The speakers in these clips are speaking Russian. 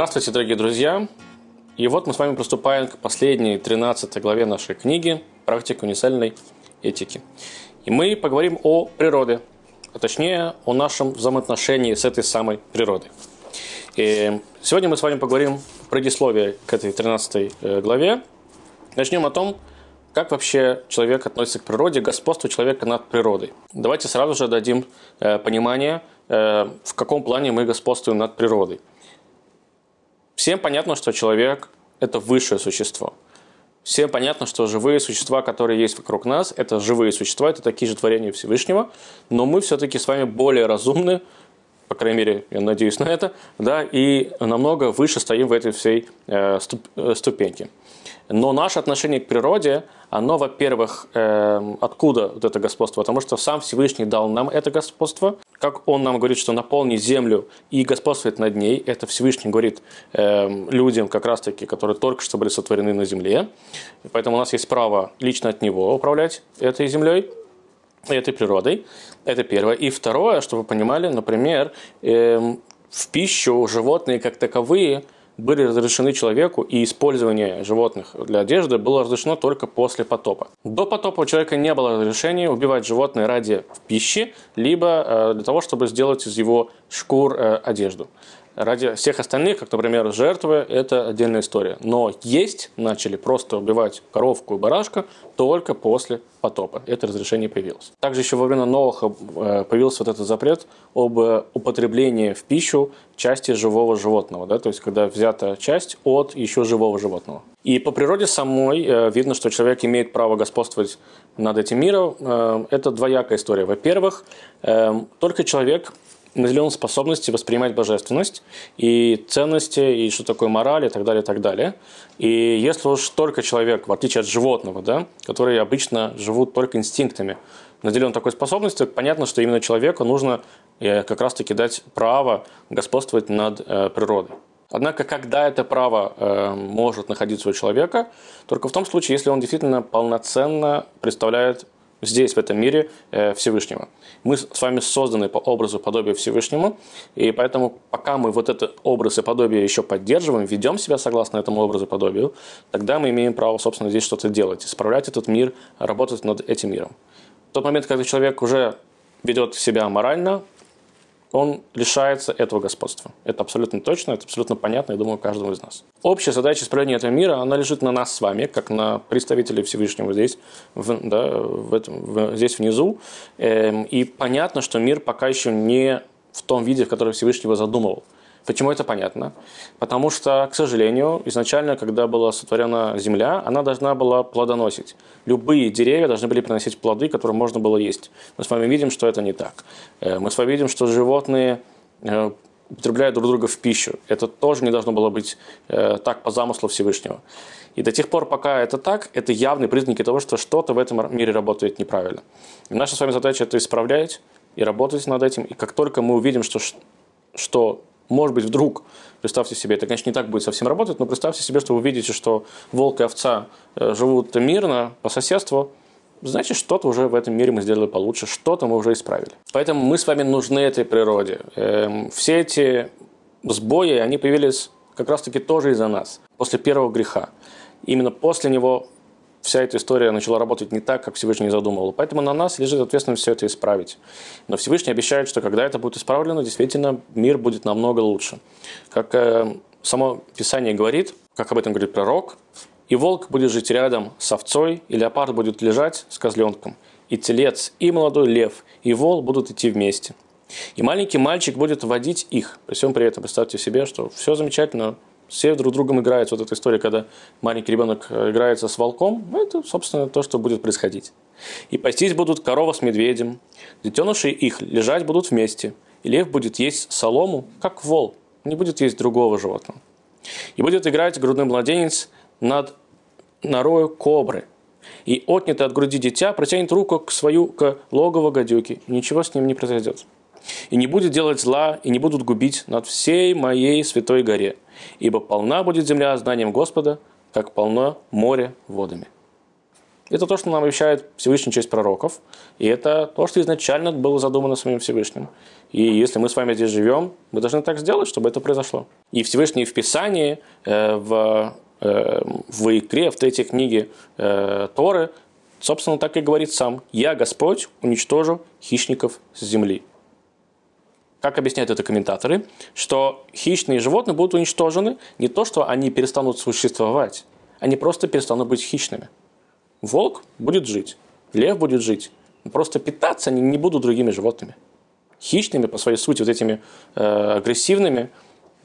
Здравствуйте, дорогие друзья! И вот мы с вами приступаем к последней, 13 главе нашей книги «Практика универсальной этики». И мы поговорим о природе, а точнее о нашем взаимоотношении с этой самой природой. И сегодня мы с вами поговорим в предисловии к этой 13 э, главе. Начнем о том, как вообще человек относится к природе, господству человека над природой. Давайте сразу же дадим э, понимание, э, в каком плане мы господствуем над природой. Всем понятно, что человек – это высшее существо. Всем понятно, что живые существа, которые есть вокруг нас, это живые существа, это такие же творения Всевышнего, но мы все-таки с вами более разумны, по крайней мере, я надеюсь на это, да, и намного выше стоим в этой всей э, э ступеньке. Но наше отношение к природе, оно, во-первых, э, откуда вот это господство? Потому что сам Всевышний дал нам это господство. Как он нам говорит, что наполни землю и господствует над ней, это Всевышний говорит э, людям, как раз-таки, которые только что были сотворены на земле. Поэтому у нас есть право лично от него управлять этой землей, этой природой. Это первое. И второе, чтобы вы понимали, например, э, в пищу животные как таковые – были разрешены человеку, и использование животных для одежды было разрешено только после потопа. До потопа у человека не было разрешения убивать животное ради пищи, либо э, для того, чтобы сделать из его шкур э, одежду. Ради всех остальных, как, например, жертвы, это отдельная история. Но есть начали просто убивать коровку и барашка только после потопа. Это разрешение появилось. Также еще во время Ноаха э, появился вот этот запрет об употреблении в пищу части живого животного. Да? То есть, когда взята часть от еще живого животного. И по природе самой э, видно, что человек имеет право господствовать над этим миром. Э, это двоякая история. Во-первых, только человек наделен способностью воспринимать божественность и ценности, и что такое мораль, и так далее, и так далее. И если уж только человек, в отличие от животного, да, которые обычно живут только инстинктами, наделен такой способностью, понятно, что именно человеку нужно э, как раз-таки дать право господствовать над э, природой. Однако, когда это право э, может находиться у человека, только в том случае, если он действительно полноценно представляет здесь, в этом мире, э, Всевышнего. Мы с вами созданы по образу подобию Всевышнему, и поэтому пока мы вот этот образ и подобие еще поддерживаем, ведем себя согласно этому образу и подобию, тогда мы имеем право, собственно, здесь что-то делать, исправлять этот мир, работать над этим миром. В тот момент, когда человек уже ведет себя морально, он лишается этого господства. Это абсолютно точно, это абсолютно понятно, я думаю, каждому из нас. Общая задача исправления этого мира, она лежит на нас с вами, как на представителей Всевышнего здесь, в, да, в этом, в, здесь внизу. Эм, и понятно, что мир пока еще не в том виде, в котором Всевышний его задумывал. Почему это понятно? Потому что, к сожалению, изначально, когда была сотворена земля, она должна была плодоносить. Любые деревья должны были приносить плоды, которые можно было есть. Мы с вами видим, что это не так. Э, мы с вами видим, что животные э, употребляют друг друга в пищу. Это тоже не должно было быть э, так по замыслу Всевышнего. И до тех пор, пока это так, это явные признаки того, что что-то в этом мире работает неправильно. И наша с вами задача это исправлять и работать над этим. И как только мы увидим, что, что может быть, вдруг, представьте себе, это, конечно, не так будет совсем работать, но представьте себе, что вы видите, что волк и овца э, живут мирно по соседству, значит, что-то уже в этом мире мы сделали получше, что-то мы уже исправили. Поэтому мы с вами нужны этой природе. Эм, все эти сбои, они появились как раз-таки тоже из-за нас, после первого греха. Именно после него вся эта история начала работать не так, как Всевышний задумывал. Поэтому на нас лежит ответственность все это исправить. Но Всевышний обещает, что когда это будет исправлено, действительно мир будет намного лучше. Как э, само Писание говорит, как об этом говорит пророк, «И волк будет жить рядом с овцой, и леопард будет лежать с козленком, и телец, и молодой лев, и вол будут идти вместе. И маленький мальчик будет водить их». При всем при этом представьте себе, что все замечательно, все друг другом играют. Вот эта история, когда маленький ребенок э, играется с волком, это, собственно, то, что будет происходить. И пастись будут корова с медведем, детеныши их лежать будут вместе, и лев будет есть солому, как вол, не будет есть другого животного. И будет играть грудной младенец над норою кобры, и отнятый от груди дитя протянет руку к свою к логово гадюки, ничего с ним не произойдет. И не будет делать зла, и не будут губить над всей моей святой горе – ибо полна будет земля знанием Господа, как полно море водами. Это то, что нам обещает Всевышний через пророков. И это то, что изначально было задумано самим Всевышним. И если мы с вами здесь живем, мы должны так сделать, чтобы это произошло. И Всевышний в Писании, э, в, э, в Икре, в третьей книге э, Торы, собственно, так и говорит сам. «Я, Господь, уничтожу хищников с земли». Как объясняют это комментаторы, что хищные животные будут уничтожены не то, что они перестанут существовать, они просто перестанут быть хищными. Волк будет жить, лев будет жить, просто питаться они не будут другими животными. Хищными по своей сути, вот этими э, агрессивными,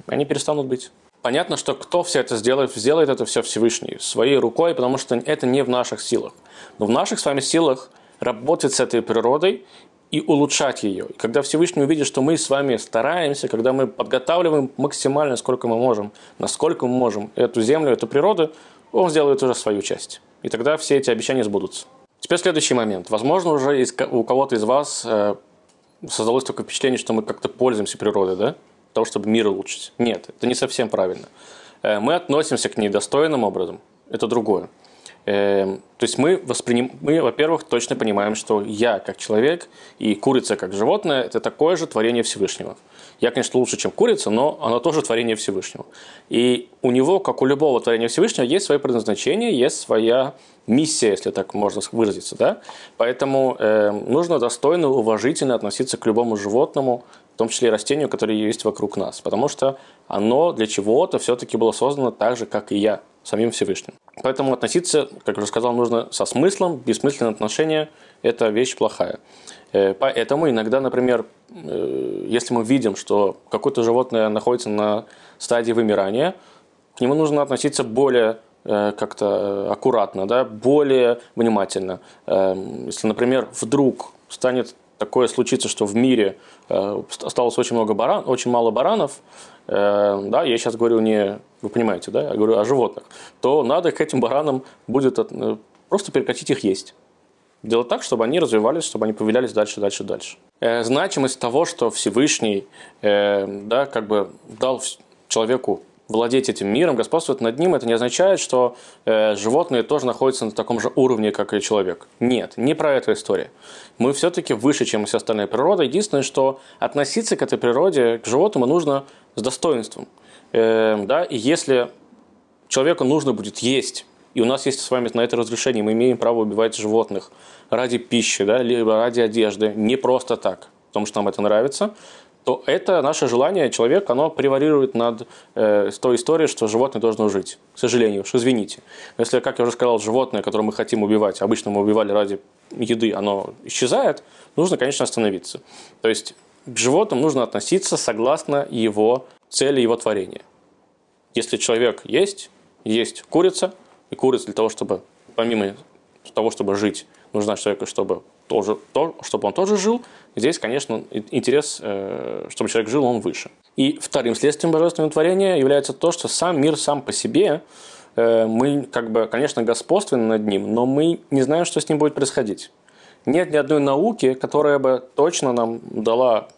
они перестанут быть. Понятно, что кто все это сделает, сделает это все Всевышний своей рукой, потому что это не в наших силах. Но в наших с вами силах работать с этой природой и улучшать ее. И когда Всевышний увидит, что мы с вами стараемся, когда мы подготавливаем максимально, сколько мы можем, насколько мы можем эту землю, эту природу, он сделает уже свою часть. И тогда все эти обещания сбудутся. Теперь следующий момент. Возможно, уже у кого-то из вас э, создалось такое впечатление, что мы как-то пользуемся природой, да? Для того, чтобы мир улучшить. Нет, это не совсем правильно. Э, мы относимся к ней достойным образом. Это другое. Эм, то есть мы, восприним... мы, во-первых, точно понимаем, что я как человек и курица как животное – это такое же творение Всевышнего. Я, конечно, лучше, чем курица, но оно тоже творение Всевышнего. И у него, как у любого творения Всевышнего, есть свое предназначение, есть своя миссия, если так можно выразиться. Да? Поэтому э, нужно достойно, уважительно относиться к любому животному, в том числе и растению, которое есть вокруг нас. Потому что оно для чего-то все-таки было создано так же, как и я, самим Всевышним. Поэтому относиться, как уже сказал, нужно со смыслом. Бессмысленное отношение – это вещь плохая. Э, поэтому иногда, например, э, если мы видим, что какое-то животное находится на стадии вымирания, к нему нужно относиться более э, как-то аккуратно, да, более внимательно. Если, например, вдруг станет такое случится, что в мире осталось очень много баран, очень мало баранов, да, я сейчас говорю не, вы понимаете, да, я говорю о животных, то надо к этим баранам будет просто прекратить их есть делать так, чтобы они развивались, чтобы они появлялись дальше, дальше, дальше. Э, значимость того, что Всевышний э, да, как бы дал человеку владеть этим миром, господствовать над ним, это не означает, что э, животные тоже находятся на таком же уровне, как и человек. Нет, не про эту историю. Мы все-таки выше, чем вся остальная природа. Единственное, что относиться к этой природе, к животному нужно с достоинством. Э, да, и если человеку нужно будет есть и у нас есть с вами на это разрешение, мы имеем право убивать животных ради пищи, да, либо ради одежды, не просто так, потому что нам это нравится, то это наше желание человека, оно превалирует над э, той историей, что животное должно жить. К сожалению, уж извините. Если, как я уже сказал, животное, которое мы хотим убивать, обычно мы убивали ради еды, оно исчезает, нужно, конечно, остановиться. То есть к животным нужно относиться согласно его цели, его творения. Если человек есть, есть курица, и курица для того, чтобы, помимо того, чтобы жить, нужна человеку, чтобы, тоже, то, чтобы он тоже жил. Здесь, конечно, интерес, э, чтобы человек жил, он выше. И вторым следствием божественного творения является то, что сам мир сам по себе, э, мы, как бы, конечно, господственны над ним, но мы не знаем, что с ним будет происходить. Нет ни одной науки, которая бы точно нам дала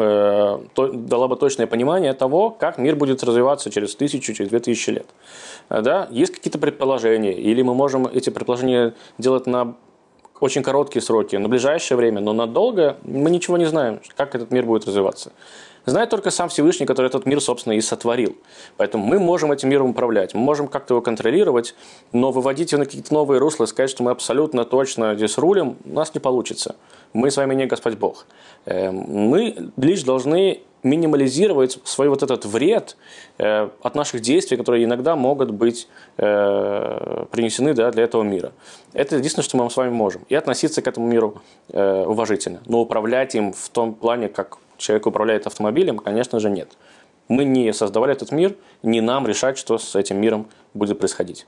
Э, дала бы точное понимание того, как мир будет развиваться через тысячу, через две тысячи лет. Да? Есть какие-то предположения, или мы можем эти предположения делать на очень короткие сроки, на ближайшее время, но надолго мы ничего не знаем, как этот мир будет развиваться. Знает только сам Всевышний, который этот мир, собственно, и сотворил. Поэтому мы можем этим миром управлять, мы можем как-то его контролировать, но выводить его на какие-то новые русла, сказать, что мы абсолютно точно здесь рулим, у нас не получится. Мы с вами не Господь Бог. Эм, мы лишь должны минимализировать свой вот этот вред э, от наших действий, которые иногда могут быть э, принесены да, для этого мира. Это единственное, что мы с вами можем. И относиться к этому миру э, уважительно. Но управлять им в том плане, как человек управляет автомобилем, конечно же, нет. Мы не создавали этот мир, не нам решать, что с этим миром будет происходить.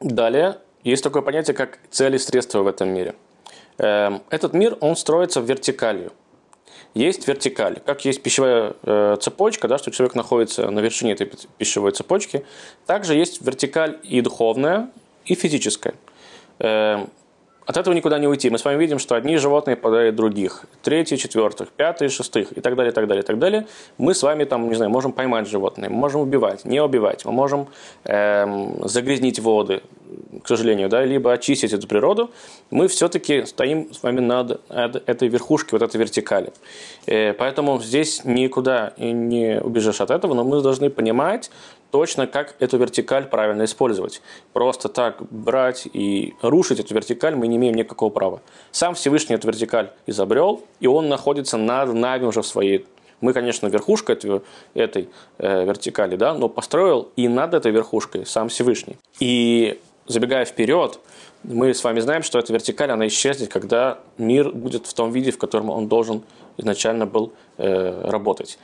Далее, есть такое понятие, как цели и средства в этом мире. Эм, этот мир, он строится в вертикалью. Есть вертикаль, как есть пищевая э, цепочка, да, что человек находится на вершине этой пищевой цепочки, также есть вертикаль и духовная, и физическая. Эм, от этого никуда не уйти. Мы с вами видим, что одни животные подают других, третьи, четвертых, пятые, шестых и так далее, и так далее, и так далее. Мы с вами там, не знаю, можем поймать животные, можем убивать, не убивать, мы можем эм, загрязнить воды, к сожалению, да, либо очистить эту природу, мы все-таки стоим с вами над, над этой верхушкой, вот этой вертикали. Э, поэтому здесь никуда не убежишь от этого, но мы должны понимать точно, как эту вертикаль правильно использовать. Просто так брать и рушить эту вертикаль мы не имеем никакого права. Сам Всевышний эту вертикаль изобрел, и он находится над нами уже в своей мы, конечно, верхушка этой, этой э, вертикали, да, но построил и над этой верхушкой сам Всевышний. И забегая вперед, мы с вами знаем, что эта вертикаль, она исчезнет, когда мир будет в том виде, в котором он должен изначально был э, работать.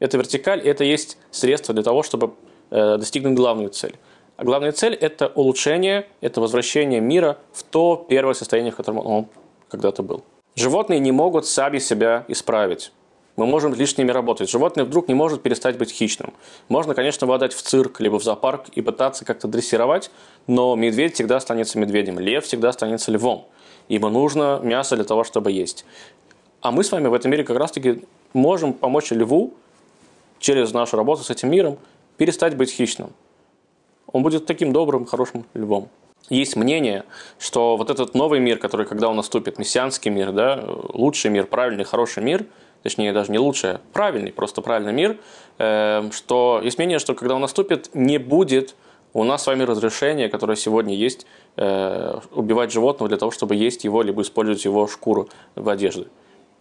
Эта вертикаль – это есть средство для того, чтобы достигнуть главную цель. А главная цель – это улучшение, это возвращение мира в то первое состояние, в котором он когда-то был. Животные не могут сами себя исправить мы можем лишними работать. Животное вдруг не может перестать быть хищным. Можно, конечно, отдать в цирк, либо в зоопарк и пытаться как-то дрессировать, но медведь всегда останется медведем, лев всегда останется львом. Ибо нужно мясо для того, чтобы есть. А мы с вами в этом мире как раз-таки можем помочь льву через нашу работу с этим миром перестать быть хищным. Он будет таким добрым, хорошим львом. Есть мнение, что вот этот новый мир, который когда он наступит, мессианский мир, да, лучший мир, правильный, хороший мир – точнее даже не лучшее, а правильный, просто правильный мир, эм, что есть мнение, что когда он наступит, не будет у нас с вами разрешение, которое сегодня есть, э, убивать животного для того, чтобы есть его, либо использовать его шкуру в одежды.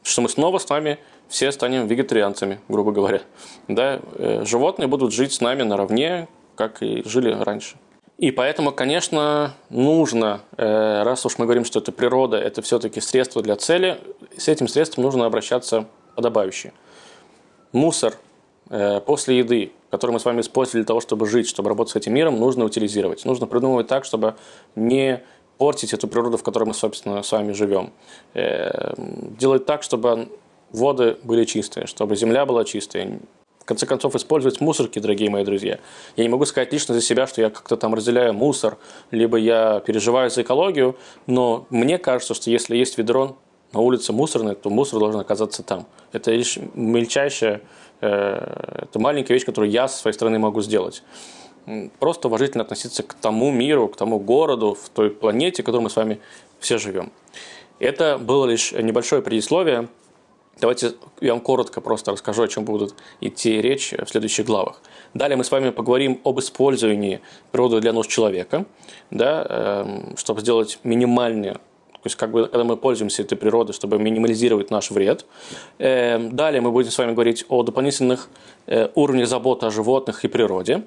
Что мы снова с вами все станем вегетарианцами, грубо говоря. Да? Э, животные будут жить с нами наравне, как и жили раньше. И поэтому, конечно, нужно, э, раз уж мы говорим, что это природа, это все-таки средство для цели, с этим средством нужно обращаться подобающие. Мусор э, после еды, который мы с вами использовали для того, чтобы жить, чтобы работать с этим миром, нужно утилизировать. Нужно придумывать так, чтобы не портить эту природу, в которой мы, собственно, с вами живем. Делать так, чтобы воды были чистые, чтобы земля была чистая. В конце концов, использовать мусорки, дорогие мои друзья. Я не могу сказать лично за себя, что я как-то там разделяю мусор, либо я переживаю за экологию, но мне кажется, что если есть ведро на улице мусорная, то мусор должен оказаться там. Это лишь мельчайшая, э, это маленькая вещь, которую я со своей стороны могу сделать. Просто уважительно относиться к тому миру, к тому городу, в той планете, в которой мы с вами все живем. Это было лишь небольшое предисловие. Давайте я вам коротко просто расскажу, о чем будут идти речь в следующих главах. Далее мы с вами поговорим об использовании природы для нужд человека, да, эм, чтобы сделать минимальное то есть, как бы, когда мы пользуемся этой природой, чтобы минимализировать наш вред. Эм, далее мы будем с вами говорить о дополнительных э, уровнях заботы о животных и природе.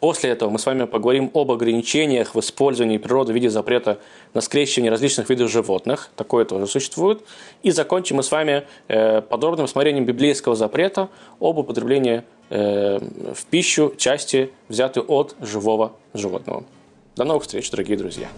После этого мы с вами поговорим об ограничениях в использовании природы в виде запрета на скрещивание различных видов животных. Такое тоже существует. И закончим мы с вами э, подробным смотрением библейского запрета об употреблении э, в пищу части, взятой от живого животного. До новых встреч, дорогие друзья!